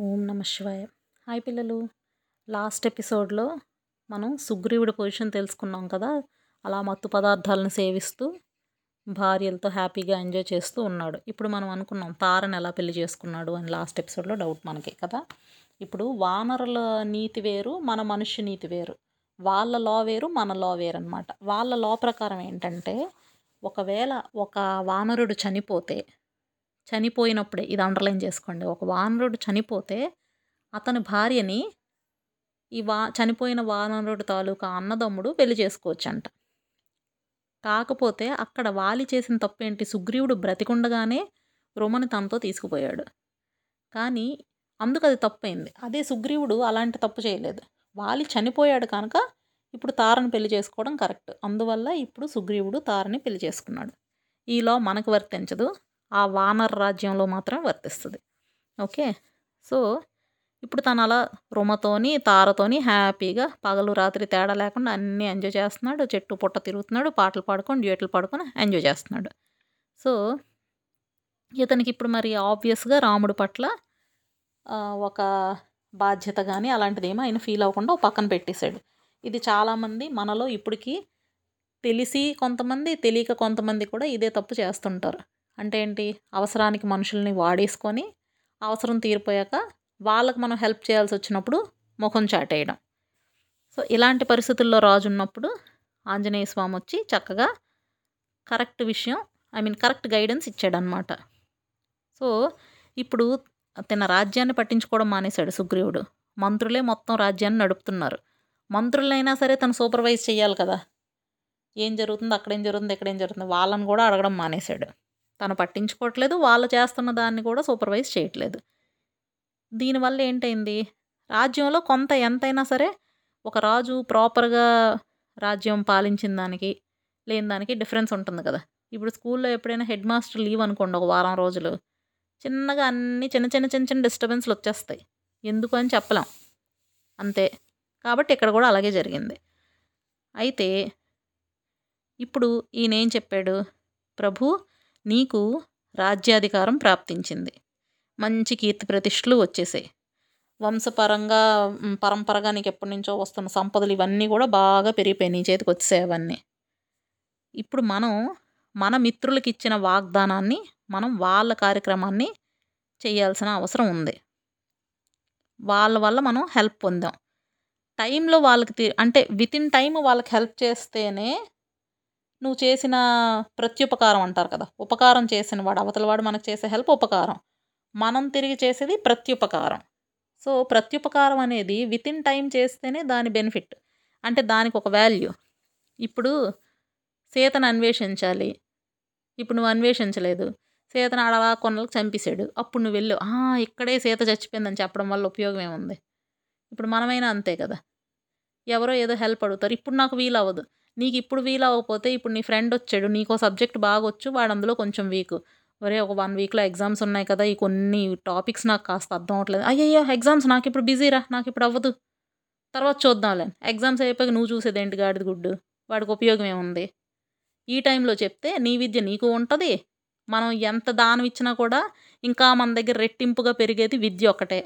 ఓం నమ శివాయ. హాయ్ పిల్లలు. లాస్ట్ ఎపిసోడ్లో మనం సుగ్రీవుడి పొజిషన్ తెలుసుకున్నాం కదా? అలా మత్తు పదార్థాలను సేవిస్తూ భార్యలతో హ్యాపీగా ఎంజాయ్ చేస్తూ ఉన్నాడు. ఇప్పుడు మనం అనుకున్నాం తారని ఎలా పెళ్ళి చేసుకున్నాడు అని లాస్ట్ ఎపిసోడ్లో డౌట్ మనకి కదా? ఇప్పుడు వానరుల నీతి వేరు మన మనుష్య నీతి వేరు. వాళ్ళ లా వేరు మన లా వేరు అనమాట వాళ్ళ లా ప్రకారం ఏంటంటే ఒకవేళ ఒక వానరుడు చనిపోతే చనిపోయినప్పుడే ఇది అండర్లైన్ చేసుకోండి. ఒక వానరుడు చనిపోతే అతని భార్యని ఈ వా చనిపోయిన వానరుడు తాలూకా అన్నదమ్ముడు పెళ్ళి చేసుకోవచ్చంట. కాకపోతే అక్కడ వాలి చేసిన తప్పేంటి? సుగ్రీవుడు బ్రతికుండగానే రుమని తనతో తీసుకుపోయాడు. కానీ అందుకు అది తప్పైంది. అదే సుగ్రీవుడు అలాంటి తప్పు చేయలేదు. వాలి చనిపోయాడు కనుక ఇప్పుడు తారని పెళ్ళి చేసుకోవడం కరెక్ట్. అందువల్ల ఇప్పుడు సుగ్రీవుడు తారని పెళ్ళి చేసుకున్నాడు. ఈలో మనకు వర్తించదు. ఆ వానర రాజ్యంలో మాత్రం వర్తిస్తుంది. ఓకే? సో ఇప్పుడు తను అలా రుమతోని తారతోని హ్యాపీగా పగలు రాత్రి తేడా లేకుండా అన్నీ ఎంజాయ్ చేస్తున్నాడు. చెట్టు పుట్ట తిరుగుతున్నాడు. పాటలు పాడుకొని డ్యూయట్లు పాడుకొని ఎంజాయ్ చేస్తున్నాడు. సో ఇతనికి ఇప్పుడు మరి ఆబ్వియస్గా రాముడి పట్ల ఒక బాధ్యత కానీ అలాంటిది ఏమో ఆయన ఫీల్ అవ్వకుండా పక్కన పెట్టేశాడు. ఇది చాలామంది మనలో ఇప్పటికీ తెలిసి కొంతమంది తెలియక కొంతమంది కూడా ఇదే తప్పు చేస్తుంటారు. అంటే ఏంటి? అవసరానికి మనుషుల్ని వాడేసుకొని అవసరం తీరిపోయాక వాళ్ళకి మనం హెల్ప్ చేయాల్సి వచ్చినప్పుడు ముఖం చాటేయడం. సో ఇలాంటి పరిస్థితుల్లో రాజు ఉన్నప్పుడు ఆంజనేయ స్వామి వచ్చి చక్కగా కరెక్ట్ విషయం ఐ మీన్ కరెక్ట్ గైడెన్స్ ఇచ్చాడనమాట సో ఇప్పుడు తన రాజ్యాన్ని పట్టించుకోవడం మానేశాడు సుగ్రీవుడు. మంత్రులే మొత్తం రాజ్యాన్ని నడుపుతున్నారు. మంత్రులైనా సరే తను సూపర్వైజ్ చేయాలి కదా. ఏం జరుగుతుంది? అక్కడేం జరుగుతుంది? ఎక్కడేం జరుగుతుంది? వాళ్ళని కూడా అడగడం మానేశాడు. తను పట్టించుకోవట్లేదు వాళ్ళు చేస్తున్న దాన్ని కూడా సూపర్వైజ్ చేయట్లేదు. దీనివల్ల ఏంటైంది రాజ్యంలో కొంత ఎంతైనా సరే ఒక రాజు ప్రాపర్గా రాజ్యం పాలించిన దానికి లేని దానికి డిఫరెన్స్ ఉంటుంది కదా. ఇప్పుడు స్కూల్లో ఎప్పుడైనా హెడ్ మాస్టర్ లీవ్ అనుకోండి ఒక వారం రోజులు చిన్నగా అన్ని చిన్న చిన్న చిన్న చిన్న డిస్టర్బెన్స్లు వచ్చేస్తాయి. ఎందుకు అని చెప్పలేం. అంతే. కాబట్టి ఇక్కడ కూడా అలాగే జరిగింది. అయితే ఇప్పుడు ఈయన ఏం చెప్పాడు? ప్రభు నీకు రాజ్యాధికారం ప్రాప్తించింది. మంచి కీర్తి ప్రతిష్టలు వచ్చేసాయి. వంశపరంగా పరంపరగా నీకు ఎప్పటి నుంచో వస్తున్న సంపదలు ఇవన్నీ కూడా బాగా పెరిగిపోయాయి. నీ చేతికి వచ్చేసాయి అవన్నీ. ఇప్పుడు మనం మన మిత్రులకి ఇచ్చిన వాగ్దానాన్ని మనం వాళ్ళ కార్యక్రమాన్ని చేయాల్సిన అవసరం ఉంది. వాళ్ళ వల్ల మనం హెల్ప్ పొందాం. టైంలో వాళ్ళకి అంటే విత్ ఇన్ టైం వాళ్ళకి హెల్ప్ చేస్తేనే నువ్వు చేసిన ప్రత్యుపకారం అంటారు కదా ఉపకారం చేసిన వాడు అవతల వాడు మనకు చేసే హెల్ప్ ఉపకారం. మనం తిరిగి చేసేది ప్రత్యుపకారం. సో ప్రత్యుపకారం అనేది విత్ ఇన్ టైం చేస్తేనే దాని బెనిఫిట్ అంటే దానికి ఒక వాల్యూ ఇప్పుడు సీతను అన్వేషించాలి. ఇప్పుడు నువ్వు అన్వేషించలేదు. సీతను అడలా కొన్నలకు చంపేశాడు. అప్పుడు నువ్వు వెళ్ళు. ఇక్కడే సీత చచ్చిపోయిందని చెప్పడం వల్ల ఉపయోగం ఏముంది? ఇప్పుడు మనమైనా అంతే కదా. ఎవరో ఏదో హెల్ప్ అడుగుతారు. ఇప్పుడు నాకు వీలు అవ్వదు నీకు ఇప్పుడు వీలు అవ్వకపోతే ఇప్పుడు నీ ఫ్రెండ్ వచ్చాడు నీకో సబ్జెక్ట్ బాగా వచ్చు వాడు అందులో కొంచెం వీక్. ఒరే ఒక వన్ వీక్లో ఎగ్జామ్స్ ఉన్నాయి కదా ఈ కొన్ని టాపిక్స్ నాకు కాస్త అర్థం అవ్వట్లేదు. అయ్యయ్యో ఎగ్జామ్స్ నాకు ఇప్పుడు బిజీరా నాకు ఇప్పుడు అవ్వదు. తర్వాత చూద్దాంలే. ఎగ్జామ్స్ అయిపోయాక నువ్వు చూసేది ఏంటి గాడిద గుడ్డు? వాడికి ఉపయోగం ఏముంది? ఈ టైంలో చెప్తే నీ విద్య నీకు ఉంటుంది. మనం ఎంత దానం ఇచ్చినా కూడా ఇంకా మన దగ్గర రెట్టింపుగా పెరిగేది విద్య ఒకటే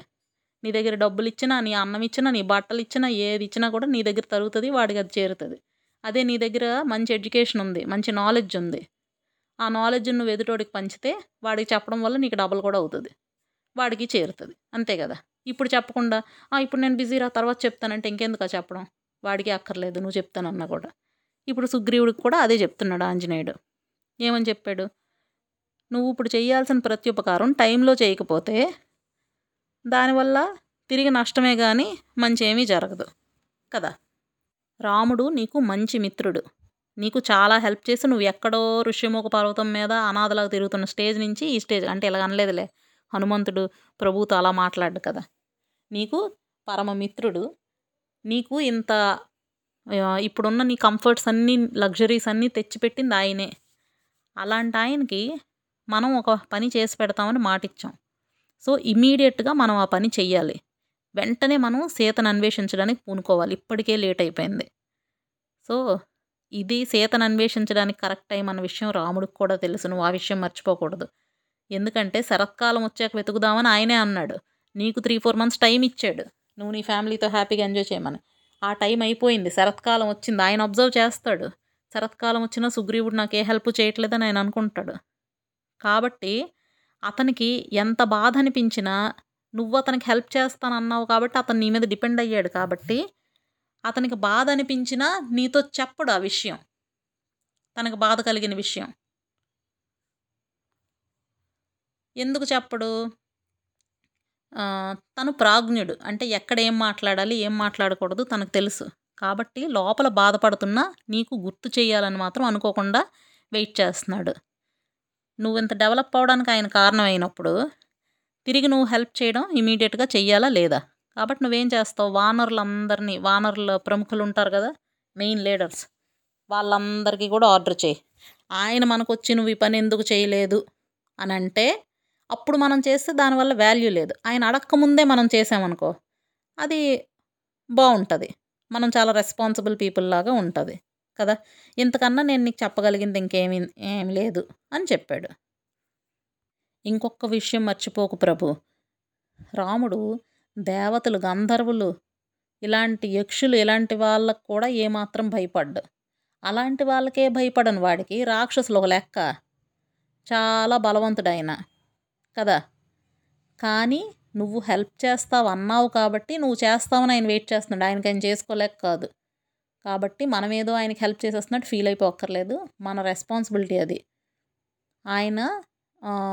నీ దగ్గర డబ్బులు ఇచ్చినా నీ అన్నం ఇచ్చినా నీ బట్టలు ఇచ్చినా ఏది ఇచ్చినా కూడా నీ దగ్గర తరుగుతుంది వాడికి అది చేరుతుంది. అదే నీ దగ్గర మంచి ఎడ్యుకేషన్ ఉంది మంచి నాలెడ్జ్ ఉంది. ఆ నాలెడ్జ్ నువ్వు ఎదుటోడికి పంచితే వాడికి చెప్పడం వల్ల నీకు డబల్ కూడా అవుతుంది. వాడికి చేరుతుంది. అంతే కదా? ఇప్పుడు చెప్పకుండా ఇప్పుడు నేను బిజీరా తర్వాత చెప్తానంటే ఇంకెందుకు చెప్పడం? వాడికి అక్కర్లేదు నువ్వు చెప్తానన్నా కూడా. ఇప్పుడు సుగ్రీవుడికి కూడా అదే చెప్తున్నాడు ఆంజనేయుడు. ఏమని చెప్పాడు? నువ్వు ఇప్పుడు చేయాల్సిన ప్రత్యుపకారం టైంలో చేయకపోతే దానివల్ల తిరిగి నష్టమే కానీ మంచి ఏమీ జరగదు. కదా? రాముడు నీకు మంచి మిత్రుడు. నీకు చాలా హెల్ప్ చేసి నువ్వు ఎక్కడో ఋష్యముఖ పర్వతం మీద అనాథలాగా తిరుగుతున్న స్టేజ్ నుంచి ఈ స్టేజ్ అంటే ఇలా అనలేదులే. హనుమంతుడు ప్రభుతో అలా మాట్లాడు కదా. నీకు పరమమిత్రుడు నీకు ఇంత ఇప్పుడున్న నీ కంఫర్ట్స్ అన్నీ లగ్జరీస్ అన్నీ తెచ్చిపెట్టింది ఆయనే. అలాంటి ఆయనకి మనం ఒక పని చేసి పెడతామని మాటిచ్చాం. సో ఇమీడియట్గా మనం ఆ పని చెయ్యాలి. వెంటనే మనం సీతను అన్వేషించడానికి పూనుకోవాలి. ఇప్పటికే లేట్ అయిపోయింది. సో ఇది సీతను అన్వేషించడానికి కరెక్ట్ టైం అన్న విషయం రాముడికి కూడా తెలుసు. నువ్వు ఆ విషయం మర్చిపోకూడదు. ఎందుకంటే శరత్కాలం వచ్చాక వెతుకుదామని ఆయనే అన్నాడు. నీకు త్రీ ఫోర్ మంత్స్ టైం ఇచ్చాడు. నువ్వు నీ ఫ్యామిలీతో హ్యాపీగా ఎంజాయ్ చేయమని. ఆ టైం అయిపోయింది. శరత్కాలం వచ్చింది. ఆయన అబ్జర్వ్ చేస్తాడు. శరత్కాలం వచ్చినా సుగ్రీవుడు నాకు ఏ హెల్ప్ చేయట్లేదని ఆయన అనుకుంటాడు. కాబట్టి అతనికి ఎంత బాధ అనిపించినా నువ్వు అతనికి హెల్ప్ చేస్తానన్నావు కాబట్టి అతను నీ మీద డిపెండ్ అయ్యాడు కాబట్టి అతనికి బాధ అనిపించినా నీతో చెప్పడు ఆ విషయం. తనకు బాధ కలిగిన విషయం. ఎందుకు చెప్పడు? తను ప్రాజ్ఞుడు. అంటే ఎక్కడ ఏం మాట్లాడాలి ఏం మాట్లాడకూడదు తనకు తెలుసు. కాబట్టి లోపల బాధపడుతున్నా నీకు గుర్తు చేయాలని మాత్రం అనుకోకుండా వెయిట్ చేస్తున్నాడు. నువ్వు ఇంత డెవలప్ అవడానికి ఆయన కారణం అయినప్పుడు తిరిగి నువ్వు హెల్ప్ చేయడం ఇమీడియట్గా చెయ్యాలా లేదా? కాబట్టి నువ్వేం చేస్తావు? వానరులందరినీ వానరుల ప్రముఖులు ఉంటారు కదా మెయిన్ లీడర్స్ వాళ్ళందరికీ కూడా ఆర్డర్ చేయి. ఆయన మనకు వచ్చి నువ్వు ఈ పని ఎందుకు చేయలేదు అని అంటే అప్పుడు మనం చేస్తే దానివల్ల వాల్యూ లేదు. ఆయన అడక్కముందే మనం చేసామనుకో అది బాగుంటుంది మనం చాలా రెస్పాన్సిబుల్ పీపుల్ లాగా ఉంటుంది కదా. ఇంతకన్నా నేను నీకు చెప్పగలిగింది ఇంకేమీ ఏం లేదు అని చెప్పాడు. ఇంకొక విషయం మర్చిపోకు ప్రభు. రాముడు దేవతలు గంధర్వులు ఇలాంటి యక్షులు ఇలాంటి వాళ్ళకు కూడా ఏమాత్రం భయపడ్డు. అలాంటి వాళ్ళకే భయపడని వాడికి రాక్షసులు ఒక లెక్క. చాలా బలవంతుడైన కదా. కానీ నువ్వు హెల్ప్ చేస్తావు అన్నావు కాబట్టి నువ్వు చేస్తావని ఆయన వెయిట్ చేస్తున్నాడు. ఆయనకి ఆయన చేసుకోలేక కాదు. కాబట్టి మనం ఏదో ఆయనకి హెల్ప్ చేసేస్తున్నట్టు ఫీల్ అయిపోక్కర్లేదు. మన రెస్పాన్సిబిలిటీ అది. ఆయన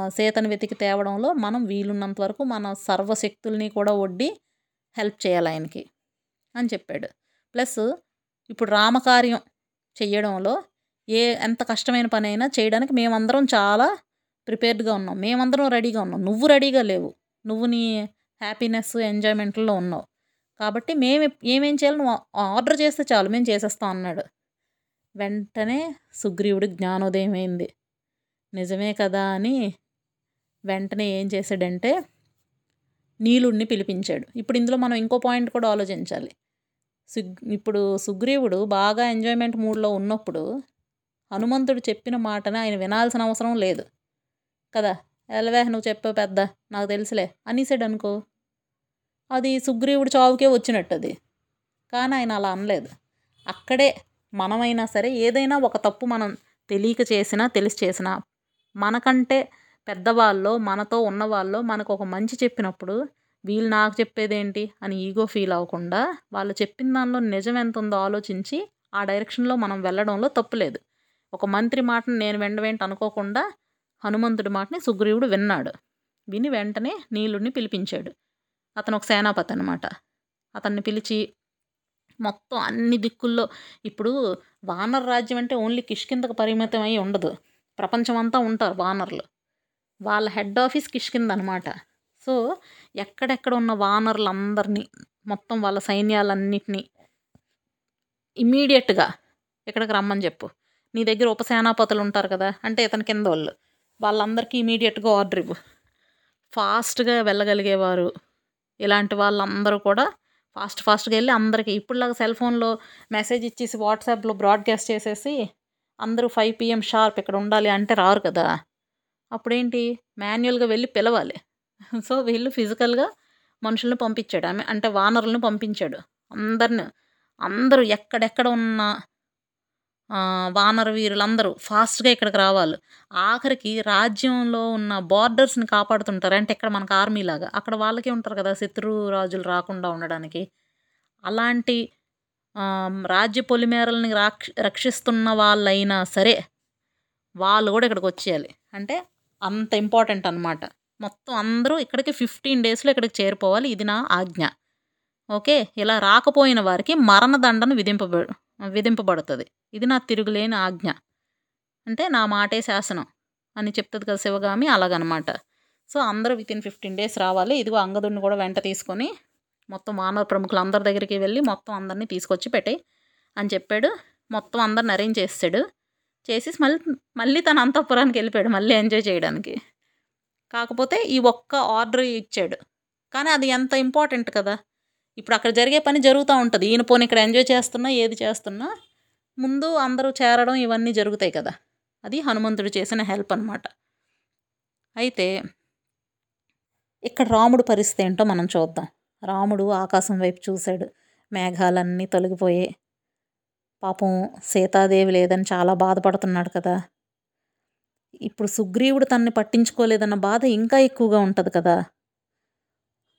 సీతను వెతికి తేవడంలో మనం వీలున్నంత వరకు మన సర్వశక్తుల్ని కూడా ఒడ్డి హెల్ప్ చేయాలి ఆయనకి అని చెప్పాడు. ప్లస్ ఇప్పుడు రామకార్యం చెయ్యడంలో ఏ ఎంత కష్టమైన పని అయినా చేయడానికి మేమందరం చాలా ప్రిపేర్డ్గా ఉన్నాం. మేమందరం రెడీగా ఉన్నాం. నువ్వు రెడీగా లేవు. నువ్వు నీ హ్యాపీనెస్ ఎంజాయ్మెంట్లో ఉన్నావు. కాబట్టి మేము ఏమేం చేయాలి నువ్వు ఆర్డర్ చేస్తే చాలు. మేము చేసేస్తాం అన్నాడు. వెంటనే సుగ్రీవుడి జ్ఞానోదయం అయింది. నిజమే కదా అని వెంటనే ఏం చేశాడంటే నీలుణ్ణి పిలిపించాడు. ఇప్పుడు ఇందులో మనం ఇంకో పాయింట్ కూడా ఆలోచించాలి. సుగ్ ఇప్పుడు సుగ్రీవుడు బాగా ఎంజాయ్మెంట్ మూడ్లో ఉన్నప్పుడు హనుమంతుడు చెప్పిన మాటని ఆయన వినాల్సిన అవసరం లేదు. కదా? ఎలవే నువ్వు చెప్పావు పెద్ద నాకు తెలుసులే అనేసాడు అనుకో అది సుగ్రీవుడు చావుకే వచ్చినట్టు అది కానీ ఆయన అలా అనలేదు. అక్కడే మనమైనా సరే ఏదైనా ఒక తప్పు మనం తెలియక చేసినా తెలిసి చేసినా మనకంటే పెద్దవాళ్ళో మనతో ఉన్నవాళ్ళో మనకు ఒక మంచి చెప్పినప్పుడు వీళ్ళు నాకు చెప్పేదేంటి అని ఈగో ఫీల్ అవ్వకుండా వాళ్ళు చెప్పిన దానిలో నిజం ఎంత ఉందో ఆలోచించి ఆ డైరెక్షన్లో మనం వెళ్ళడంలో తప్పులేదు. ఒక మంత్రి మాటను నేను వెండవేంటి అనుకోకుండా హనుమంతుడి మాటని సుగ్రీవుడు విన్నాడు. విని వెంటనే నీలుడిని పిలిపించాడు. అతను ఒక సేనాపతి అనమాట అతన్ని పిలిచి మొత్తం అన్ని దిక్కుల్లో ఇప్పుడు వానర రాజ్యం అంటే ఓన్లీ కిష్కిందకు పరిమితం అయి ఉండదు. ప్రపంచం అంతా ఉంటారు వానర్లు. వాళ్ళ హెడ్ ఆఫీస్ కిష్కింద అనమాట సో ఎక్కడెక్కడ ఉన్న వానర్లందరినీ మొత్తం వాళ్ళ సైన్యాలన్నిటినీ ఇమీడియట్గా ఇక్కడికి రమ్మని చెప్పు. నీ దగ్గర ఉపసేనాపతులు ఉంటారు కదా అంటే ఇతని కింద వాళ్ళు వాళ్ళందరికీ ఇమీడియట్గా ఆర్డర్ ఇవ్వు. ఫాస్ట్గా వెళ్ళగలిగేవారు ఇలాంటి వాళ్ళందరూ కూడా ఫాస్ట్ ఫాస్ట్గా వెళ్ళి అందరికీ ఇప్పుడులాగా సెల్ ఫోన్లో మెసేజ్ ఇచ్చేసి వాట్సాప్లో బ్రాడ్కాస్ట్ చేసేసి అందరూ ఫైవ్ పిఎం షార్ప్ ఇక్కడ ఉండాలి అంటే రారు కదా. అప్పుడేంటి? మాన్యువల్గా వెళ్ళి పిలవాలి. సో వీళ్ళు ఫిజికల్గా మనుషుల్ని పంపించాడు. ఆమె అంటే వానరులను పంపించాడు. అందరిని అందరూ ఎక్కడెక్కడ ఉన్న వానర వీరులందరూ ఫాస్ట్గా ఇక్కడికి రావాలి. ఆఖరికి రాజ్యంలో ఉన్న బార్డర్స్ని కాపాడుతుంటారు. అంటే ఇక్కడ మనకు ఆర్మీ లాగా. అక్కడ వాళ్ళకే ఉంటారు కదా శత్రు రాజులు రాకుండా ఉండడానికి. అలాంటి రాజ్య పొలిమేరల్ని రాక్ష రక్షిస్తున్న వాళ్ళైనా సరే వాళ్ళు కూడా ఇక్కడికి వచ్చేయాలి. అంటే అంత ఇంపార్టెంట్ అనమాట మొత్తం అందరూ ఇక్కడికి ఫిఫ్టీన్ డేస్లో ఇక్కడికి చేరిపోవాలి. ఇది నా ఆజ్ఞ. ఓకే? ఇలా రాకపోయిన వారికి మరణదండన విధింపబ విధింపబడుతుంది. ఇది నా తిరుగులేని ఆజ్ఞ. అంటే నా మాటే శాసనం అని చెప్తుంది కదా శివగామి అలాగనమాట. సో అందరూ వితిన్ ఫిఫ్టీన్ డేస్ రావాలి. ఇదిగో అంగదుడిని కూడా వెంట తీసుకొని మొత్తం మానవ ప్రముఖులు అందరి దగ్గరికి వెళ్ళి మొత్తం అందరినీ తీసుకొచ్చి పెట్టాయి అని చెప్పాడు. మొత్తం అందరిని అరేంజ్ చేస్తాడు చేసి మళ్ళీ మళ్ళీ తన అంతఃపురానికి వెళ్ళిపోయాడు మళ్ళీ ఎంజాయ్ చేయడానికి. కాకపోతే ఈ ఒక్క ఆర్డర్ ఇచ్చాడు. కానీ అది ఎంత ఇంపార్టెంట్ కదా. ఇప్పుడు అక్కడ జరిగే పని జరుగుతూ ఉంటుంది. ఈయన పోనీ ఇక్కడ ఎంజాయ్ చేస్తున్నా ఏది చేస్తున్నా ముందు అందరూ చేరడం ఇవన్నీ జరుగుతాయి కదా. అది హనుమంతుడు చేసిన హెల్ప్ అనమాట అయితే ఇక్కడ రాముడు పరిస్థితి ఏంటో మనం చూద్దాం. రాముడు ఆకాశం వైపు చూశాడు. మేఘాలన్నీ తొలగిపోయాయి. పాపం సీతాదేవి లేదని చాలా బాధపడుతున్నాడు కదా. ఇప్పుడు సుగ్రీవుడు తనని పట్టించుకోలేదన్న బాధ ఇంకా ఎక్కువగా ఉంటుంది కదా.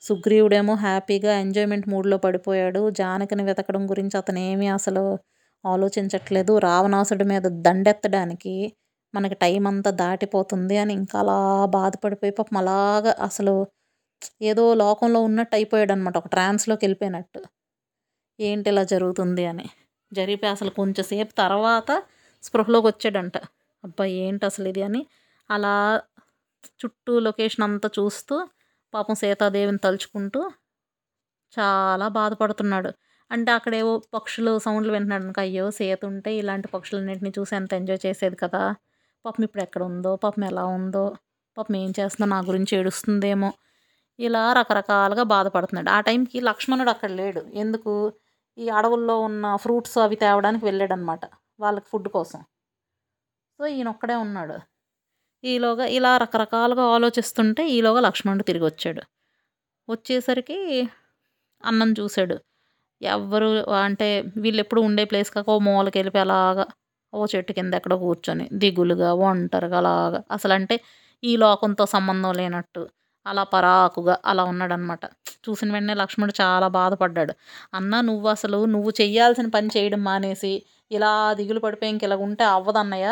సుగ్రీవుడేమో హ్యాపీగా ఎంజాయ్మెంట్ మూడ్లో పడిపోయాడు. జానకిని వెతకడం గురించి అతను ఏమీ అసలు ఆలోచించట్లేదు. రావణాసుడి మీద దండెత్తడానికి మనకి టైం అంతా దాటిపోతుంది అని ఇంకా అలా బాధపడిపోయి పాపం అలాగా అసలు ఏదో లోకంలో ఉన్నట్టు అయిపోయాడు అనమాట ఒక ట్రాన్స్లోకి వెళ్ళిపోయినట్టు. ఏంటి ఇలా జరుగుతుంది అని. జరిపి అసలు కొంచెంసేపు తర్వాత స్పృహలోకి వచ్చాడంట. అబ్బా ఏంటి అసలు ఇది అని. అలా చుట్టూ లొకేషన్ అంతా చూస్తూ పాపం సీతాదేవిని తలుచుకుంటూ చాలా బాధపడుతున్నాడు. అంటే అక్కడేవో పక్షులు సౌండ్లు వింటున్నాడు అనుకో అయ్యో సీత ఉంటే ఇలాంటి పక్షులన్నింటినీ చూసి ఎంత ఎంజాయ్ చేసేది కదా. పాపం ఇప్పుడు ఎక్కడ ఉందో పాపం ఎలా ఉందో పాపం ఏం చేస్తుందో నా గురించి ఏడుస్తుందేమో. ఇలా రకరకాలుగా బాధపడుతున్నాడు. ఆ టైంకి లక్ష్మణుడు అక్కడ లేడు. ఎందుకు? ఈ అడవుల్లో ఉన్న ఫ్రూట్స్ అవి తేవడానికి వెళ్ళాడనమాట వాళ్ళకి ఫుడ్ కోసం. సో ఈయన ఒక్కడే ఉన్నాడు. ఈలోగా ఇలా రకరకాలుగా ఆలోచిస్తుంటే ఈలోగా లక్ష్మణుడు తిరిగి వచ్చాడు. వచ్చేసరికి అన్నం చూశాడు. ఎవ్వరు అంటే వీళ్ళు ఎప్పుడు ఉండే ప్లేస్ కాక ఓ మూలకి వెళ్ళిపోయి అలాగా ఓ చెట్టు కింద ఎక్కడో కూర్చొని దిగులుగా ఒంటరిగా అలాగా. అసలు అంటే ఈ లోకంతో సంబంధం లేనట్టు. అలా పరాకుగా అలా ఉన్నాడనమాట. చూసిన వెంటనే లక్ష్మణుడు చాలా బాధపడ్డాడు. అన్న నువ్వు అసలు నువ్వు చేయాల్సిన పని చేయడం మానేసి ఇలా దిగులు పడిపోయి ఇంక ఇలా ఉంటే అవ్వదన్నయ్య.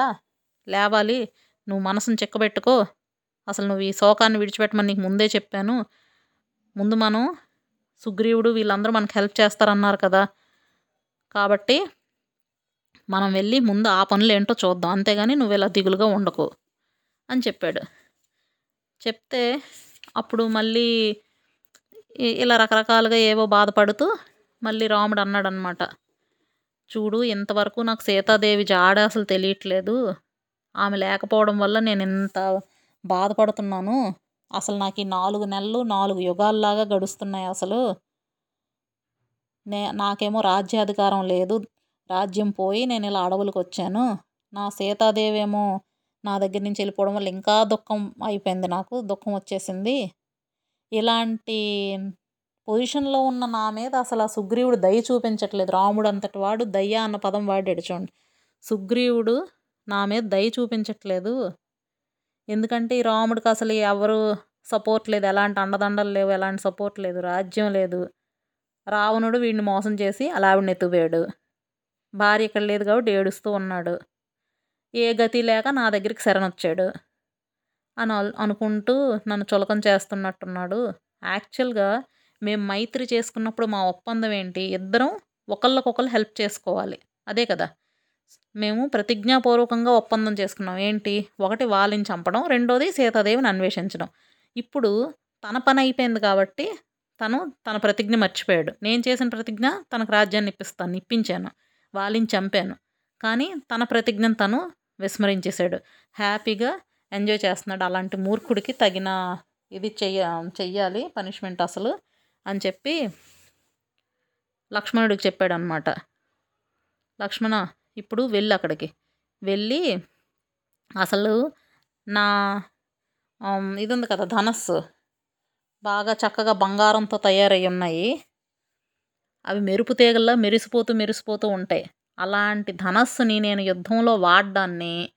లేవాలి. నువ్వు మనసును చెక్కబెట్టుకో. అసలు నువ్వు ఈ శోకాన్ని విడిచిపెట్టమని నీకు ముందే చెప్పాను. ముందు మనం సుగ్రీవుడు వీళ్ళందరూ మనకు హెల్ప్ చేస్తారన్నారు కదా. కాబట్టి మనం వెళ్ళి ముందు ఆ పనులు ఏంటో చూద్దాం. అంతేగాని నువ్వు ఇలా దిగులుగా ఉండకు అని చెప్పాడు. చెప్తే అప్పుడు మళ్ళీ ఇలా రకరకాలుగా ఏవో బాధపడుతూ మళ్ళీ రాముడు అన్నాడు అనమాట చూడు ఇంతవరకు నాకు సీతాదేవి జాడ అసలు తెలియట్లేదు. ఆమె లేకపోవడం వల్ల నేను ఇంత బాధపడుతున్నాను. అసలు నాకు ఈ నాలుగు నెలలు నాలుగు యుగాల్లాగా గడుస్తున్నాయి అసలు. నే నాకేమో రాజ్యాధికారం లేదు. రాజ్యం పోయి నేను ఇలా అడవులకు వచ్చాను నా సీతాదేవి ఏమో నా దగ్గర నుంచి వెళ్ళిపోవడం వల్ల ఇంకా దుఃఖం అయిపోయింది నాకు. దుఃఖం వచ్చేసింది. ఇలాంటి పొజిషన్లో ఉన్న నా మీద అసలు ఆ సుగ్రీవుడు దయ చూపించట్లేదు. రాముడు అంతటి వాడు దయ అన్న పదం వాడాడు చూడండి. సుగ్రీవుడు నా మీద దయ చూపించట్లేదు. ఎందుకంటే ఈ రాముడికి అసలు ఎవరు సపోర్ట్ లేదు. ఎలాంటి అండదండలు లేవు. ఎలాంటి సపోర్ట్ లేదు. రాజ్యం లేదు. రావణుడు వీడిని మోసం చేసి అలా ఆవిడని ఎత్తుపోయాడు భార్య ఇక్కడ లేదు కాబట్టి ఏడుస్తూ ఉన్నాడు. ఏ గతి లేక నా దగ్గరికి శరణొచ్చాడు. అని అనుకుంటూ నన్ను చులకం చేస్తున్నట్టున్నాడు. యాక్చువల్గా మేము మైత్రి చేసుకున్నప్పుడు మా ఒప్పందం ఏంటి? ఇద్దరం ఒకళ్ళకొకళ్ళు హెల్ప్ చేసుకోవాలి. అదే కదా. మేము ప్రతిజ్ఞాపూర్వకంగా ఒప్పందం చేసుకున్నాం. ఏంటి? ఒకటి వాళ్ళని చంపడం రెండోది సీతాదేవిని అన్వేషించడం. ఇప్పుడు తన పని అయిపోయింది కాబట్టి తను తన ప్రతిజ్ఞ మర్చిపోయాడు. నేను చేసిన ప్రతిజ్ఞ తనకు రాజ్యాన్ని ఇప్పిస్తాను ఇప్పించాను. వాళ్ళని చంపాను. కానీ తన ప్రతిజ్ఞను తను విస్మరించేశాడు. హ్యాపీగా ఎంజాయ్ చేస్తున్నాడు. అలాంటి మూర్ఖుడికి తగిన ఇది చెయ్య చెయ్యాలి పనిష్మెంట్ అసలు అని చెప్పి లక్ష్మణుడికి చెప్పాడు అనమాట లక్ష్మణ ఇప్పుడు వెళ్ళి అక్కడికి. వెళ్ళి అసలు నా ఇది ఉంది కదా ధనస్సు. బాగా చక్కగా బంగారంతో తయారై ఉన్నాయి అవి మెరుపు తీగల్లా మెరిసిపోతూ మెరిసిపోతూ ఉంటాయి. అలాంటి ధనస్సుని నేను యుద్ధంలో వాడ్డాన్ని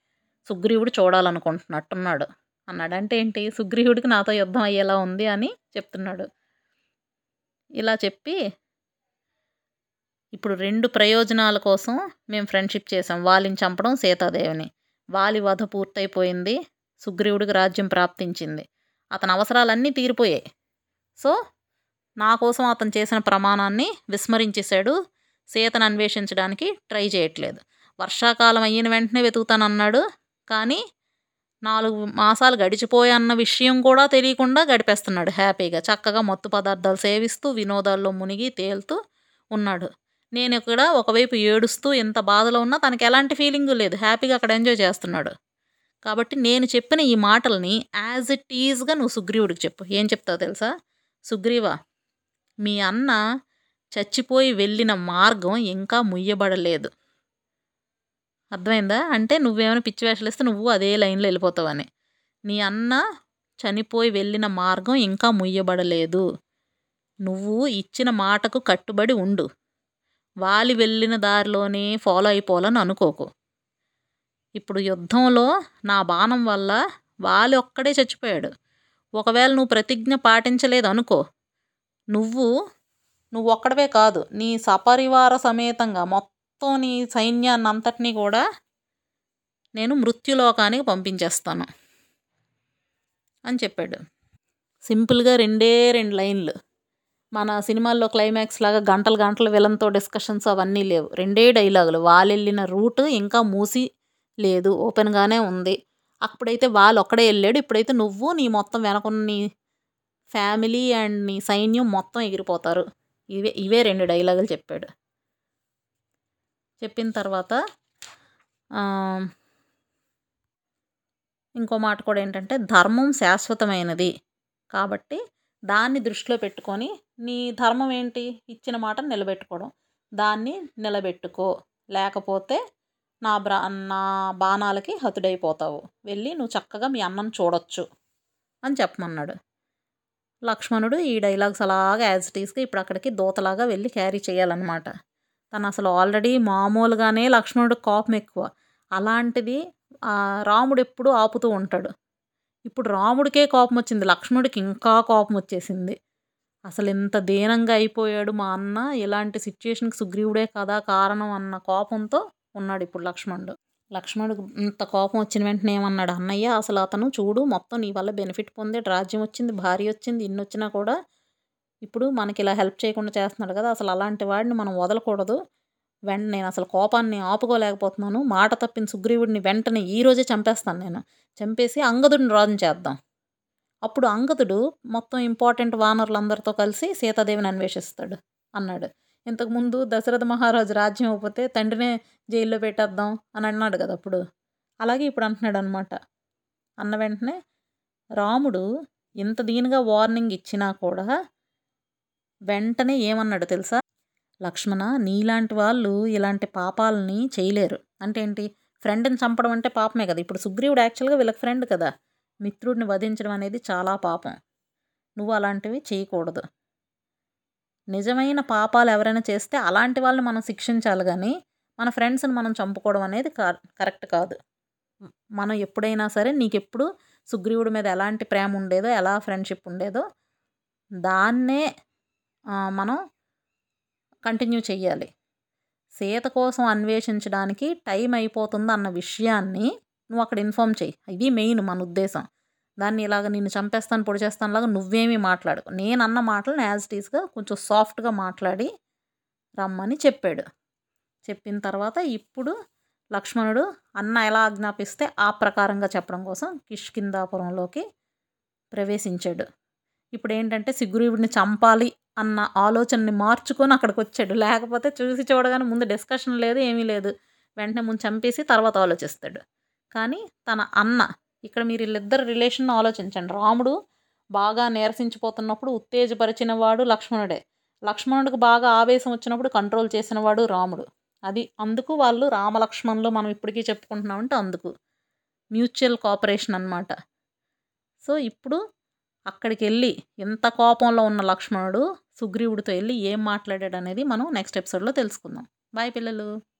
సుగ్రీవుడు చూడాలనుకుంటున్నట్టున్నాడు. అన్నాడు అంటే ఏంటి? సుగ్రీవుడికి నాతో యుద్ధం అయ్యేలా ఉంది అని చెప్తున్నాడు. ఇలా చెప్పి ఇప్పుడు రెండు ప్రయోజనాల కోసం మేము ఫ్రెండ్షిప్ చేసాం వాలిని చంపడం సీతాదేవిని. వాలి వధ పూర్తయిపోయింది. సుగ్రీవుడికి రాజ్యం ప్రాప్తించింది. అతని అవసరాలన్నీ తీరిపోయాయి. సో నా కోసం అతను చేసిన ప్రమాణాన్ని విస్మరించేశాడు. సీతను అన్వేషించడానికి ట్రై చేయట్లేదు. వర్షాకాలం అయిన వెంటనే వెతుకుతానన్నాడు. కానీ నాలుగు మాసాలు గడిచిపోయా అన్న విషయం కూడా తెలియకుండా గడిపేస్తున్నాడు హ్యాపీగా. చక్కగా మత్తు పదార్థాలు సేవిస్తూ వినోదాల్లో మునిగి తేలుతూ ఉన్నాడు. నేను ఇక్కడ ఒకవైపు ఏడుస్తూ ఎంత బాధలో ఉన్నా తనకి ఎలాంటి ఫీలింగ్ లేదు. హ్యాపీగా అక్కడ ఎంజాయ్ చేస్తున్నాడు. కాబట్టి నేను చెప్పిన ఈ మాటల్ని యాజ్ ఇట్ ఈజ్గా నువ్వు సుగ్రీవుడికి చెప్పు. ఏం చెప్తావు తెలుసా? సుగ్రీవా మీ అన్న చచ్చిపోయి వెళ్ళిన మార్గం ఇంకా ముయ్యబడలేదు. అర్థమైందా? అంటే నువ్వేమైనా పిచ్చి వేషాలు ఇస్తే నువ్వు అదే లైన్లో వెళ్ళిపోతావని. నీ అన్న చనిపోయి వెళ్ళిన మార్గం ఇంకా ముయ్యబడలేదు. నువ్వు ఇచ్చిన మాటకు కట్టుబడి ఉండు. వాలి వెళ్ళిన దారిలోనే ఫాలో అయిపోవాలని అనుకోకు. ఇప్పుడు యుద్ధంలో నా బాణం వల్ల వాలి ఒక్కడే చచ్చిపోయాడు. ఒకవేళ నువ్వు ప్రతిజ్ఞ పాటించలేదు అనుకో. నువ్వు నువ్వు ఒక్కడవే కాదు నీ సపరివార సమేతంగా మొత్తం నీ సైన్యాన్ని అంతటినీ కూడా నేను మృత్యులోకానికి పంపించేస్తాను అని చెప్పాడు. సింపుల్గా రెండే రెండు లైన్లు. మన సినిమాల్లో క్లైమాక్స్ లాగా గంటలు గంటలు విలన్తో డిస్కషన్స్ అవన్నీ లేవు. రెండే డైలాగులు. వాళ్ళు వెళ్ళిన రూట్ ఇంకా మూసి లేదు. ఓపెన్గానే ఉంది. అప్పుడైతే వాళ్ళు ఒక్కడే వెళ్ళాడు. ఇప్పుడైతే నువ్వు నీ మొత్తం వెనకున్న నీ ఫ్యామిలీ అండ్ నీ సైన్యం మొత్తం ఎగిరిపోతారు. ఇవే ఇవే రెండు డైలాగులు చెప్పాడు. చెప్పిన తర్వాత ఇంకో మాట కూడా ఏంటంటే ధర్మం శాశ్వతమైనది. కాబట్టి దాన్ని దృష్టిలో పెట్టుకొని నీ ధర్మం ఏంటి? ఇచ్చిన మాట నిలబెట్టుకోవడం. దాన్ని నిలబెట్టుకో. లేకపోతే నా బ్రా నా బాణాలకి హతుడైపోతావు. వెళ్ళి నువ్వు చక్కగా మీ అన్నం చూడొచ్చు అని చెప్పమన్నాడు. లక్ష్మణుడు ఈ డైలాగ్స్ అలాగా యాజ్ టీస్గా ఇప్పుడు అక్కడికి దూతలాగా వెళ్ళి క్యారీ చేయాలన్నమాట. తను అసలు ఆల్రెడీ మామూలుగానే లక్ష్మణుడు కోపం ఎక్కువ. అలాంటిది రాముడు ఎప్పుడూ ఆపుతూ ఉంటాడు. ఇప్పుడు రాముడికే కోపం వచ్చింది లక్ష్మణుడికి ఇంకా కోపం వచ్చేసింది. అసలు ఎంత దీనంగా అయిపోయాడు మా అన్న ఇలాంటి సిచ్యుయేషన్కి సుగ్రీవుడే కదా కారణం అన్న కోపంతో ఉన్నాడు ఇప్పుడు లక్ష్మణుడు. లక్ష్మణుడికి ఇంత కోపం వచ్చిన వెంటనే ఏమన్నాడు? అన్నయ్య అసలు అతను చూడు మొత్తం నీ వల్ల బెనిఫిట్ పొందే రాజ్యం వచ్చింది భార్య వచ్చింది ఇన్ని వచ్చినా కూడా ఇప్పుడు మనకి ఇలా హెల్ప్ చేయకుండా చేస్తున్నాడు కదా. అసలు అలాంటి వాడిని మనం వదలకూడదు. వెంట నేను అసలు కోపాన్ని ఆపుకోలేకపోతున్నాను. మాట తప్పిన సుగ్రీవుడిని వెంటనే ఈరోజే చంపేస్తాను నేను. చంపేసి అంగదుడిని రాజు చేద్దాం. అప్పుడు అంగదుడు మొత్తం ఇంపార్టెంట్ వానరులందరితో కలిసి సీతాదేవిని అన్వేషిస్తాడు. అన్నాడు. ఇంతకుముందు దశరథ మహారాజు రాజ్యం అయిపోతే తండ్రినే జైల్లో పెట్టేద్దాం అని అన్నాడు కదా అప్పుడు. అలాగే ఇప్పుడు అంటున్నాడు అనమాట అన్న వెంటనే రాముడు ఇంత దీనిగా వార్నింగ్ ఇచ్చినా కూడా వెంటనే ఏమన్నాడు తెలుసా? లక్ష్మణ నీలాంటి వాళ్ళు ఇలాంటి పాపాలని చేయలేరు. అంటే ఏంటి? ఫ్రెండ్ని చంపడం అంటే పాపమే కదా. ఇప్పుడు సుగ్రీవుడు యాక్చువల్గా వీళ్ళకి ఫ్రెండ్ కదా. మిత్రుడిని వధించడం అనేది చాలా పాపం. నువ్వు అలాంటివి చేయకూడదు. నిజమైన పాపాలు ఎవరైనా చేస్తే అలాంటి వాళ్ళని మనం శిక్షించాలి కానీ మన ఫ్రెండ్స్ని మనం చంపుకోవడం అనేది కరెక్ట్ కాదు. మనం ఎప్పుడైనా సరే నీకు ఎప్పుడు సుగ్రీవుడి మీద ఎలాంటి ప్రేమ ఉండేదో ఎలా ఫ్రెండ్షిప్ ఉండేదో దాన్నే మనం కంటిన్యూ చెయ్యాలి. సీత కోసం అన్వేషించడానికి టైం అయిపోతుంది అన్న విషయాన్ని నువ్వు అక్కడ ఇన్ఫామ్ చెయ్యి. ఇది మెయిన్ మన ఉద్దేశం. దాన్ని ఇలాగ నిన్ను చంపేస్తాను పొడి చేస్తాను లాగా నువ్వేమీ మాట్లాడు నేను అన్న మాటలను యాజ్ టీస్గా కొంచెం సాఫ్ట్గా మాట్లాడి రమ్మని చెప్పాడు. చెప్పిన తర్వాత ఇప్పుడు లక్ష్మణుడు అన్న ఎలా ఆజ్ఞాపిస్తే ఆ ప్రకారంగా చెప్పడం కోసం కిష్కిందాపురంలోకి ప్రవేశించాడు. ఇప్పుడు ఏంటంటే సిగ్గురీవుడిని చంపాలి అన్న ఆలోచనని మార్చుకొని అక్కడికి వచ్చాడు లేకపోతే చూసి చూడగానే ముందు డిస్కషన్ లేదు ఏమీ లేదు. వెంటనే ముందు చంపేసి తర్వాత ఆలోచిస్తాడు. కానీ తన అన్న ఇక్కడ మీరు వీళ్ళిద్దరు రిలేషన్ ఆలోచించండి. రాముడు బాగా నీరసించిపోతున్నప్పుడు ఉత్తేజపరిచిన వాడు లక్ష్మణుడే. లక్ష్మణుడికి బాగా ఆవేశం వచ్చినప్పుడు కంట్రోల్ చేసిన వాడు రాముడు. అది అందుకు వాళ్ళు రామలక్ష్మణులు మనం ఇప్పటికీ చెప్పుకుంటున్నామంటే అందుకు. మ్యూచువల్ కోఆపరేషన్ అనమాట సో ఇప్పుడు అక్కడికి వెళ్ళి ఎంత కోపంలో ఉన్న లక్ష్మణుడు సుగ్రీవుడితో వెళ్ళి ఏం మాట్లాడాడు అనేది మనం నెక్స్ట్ ఎపిసోడ్లో తెలుసుకుందాం. బాయ్ పిల్లలు.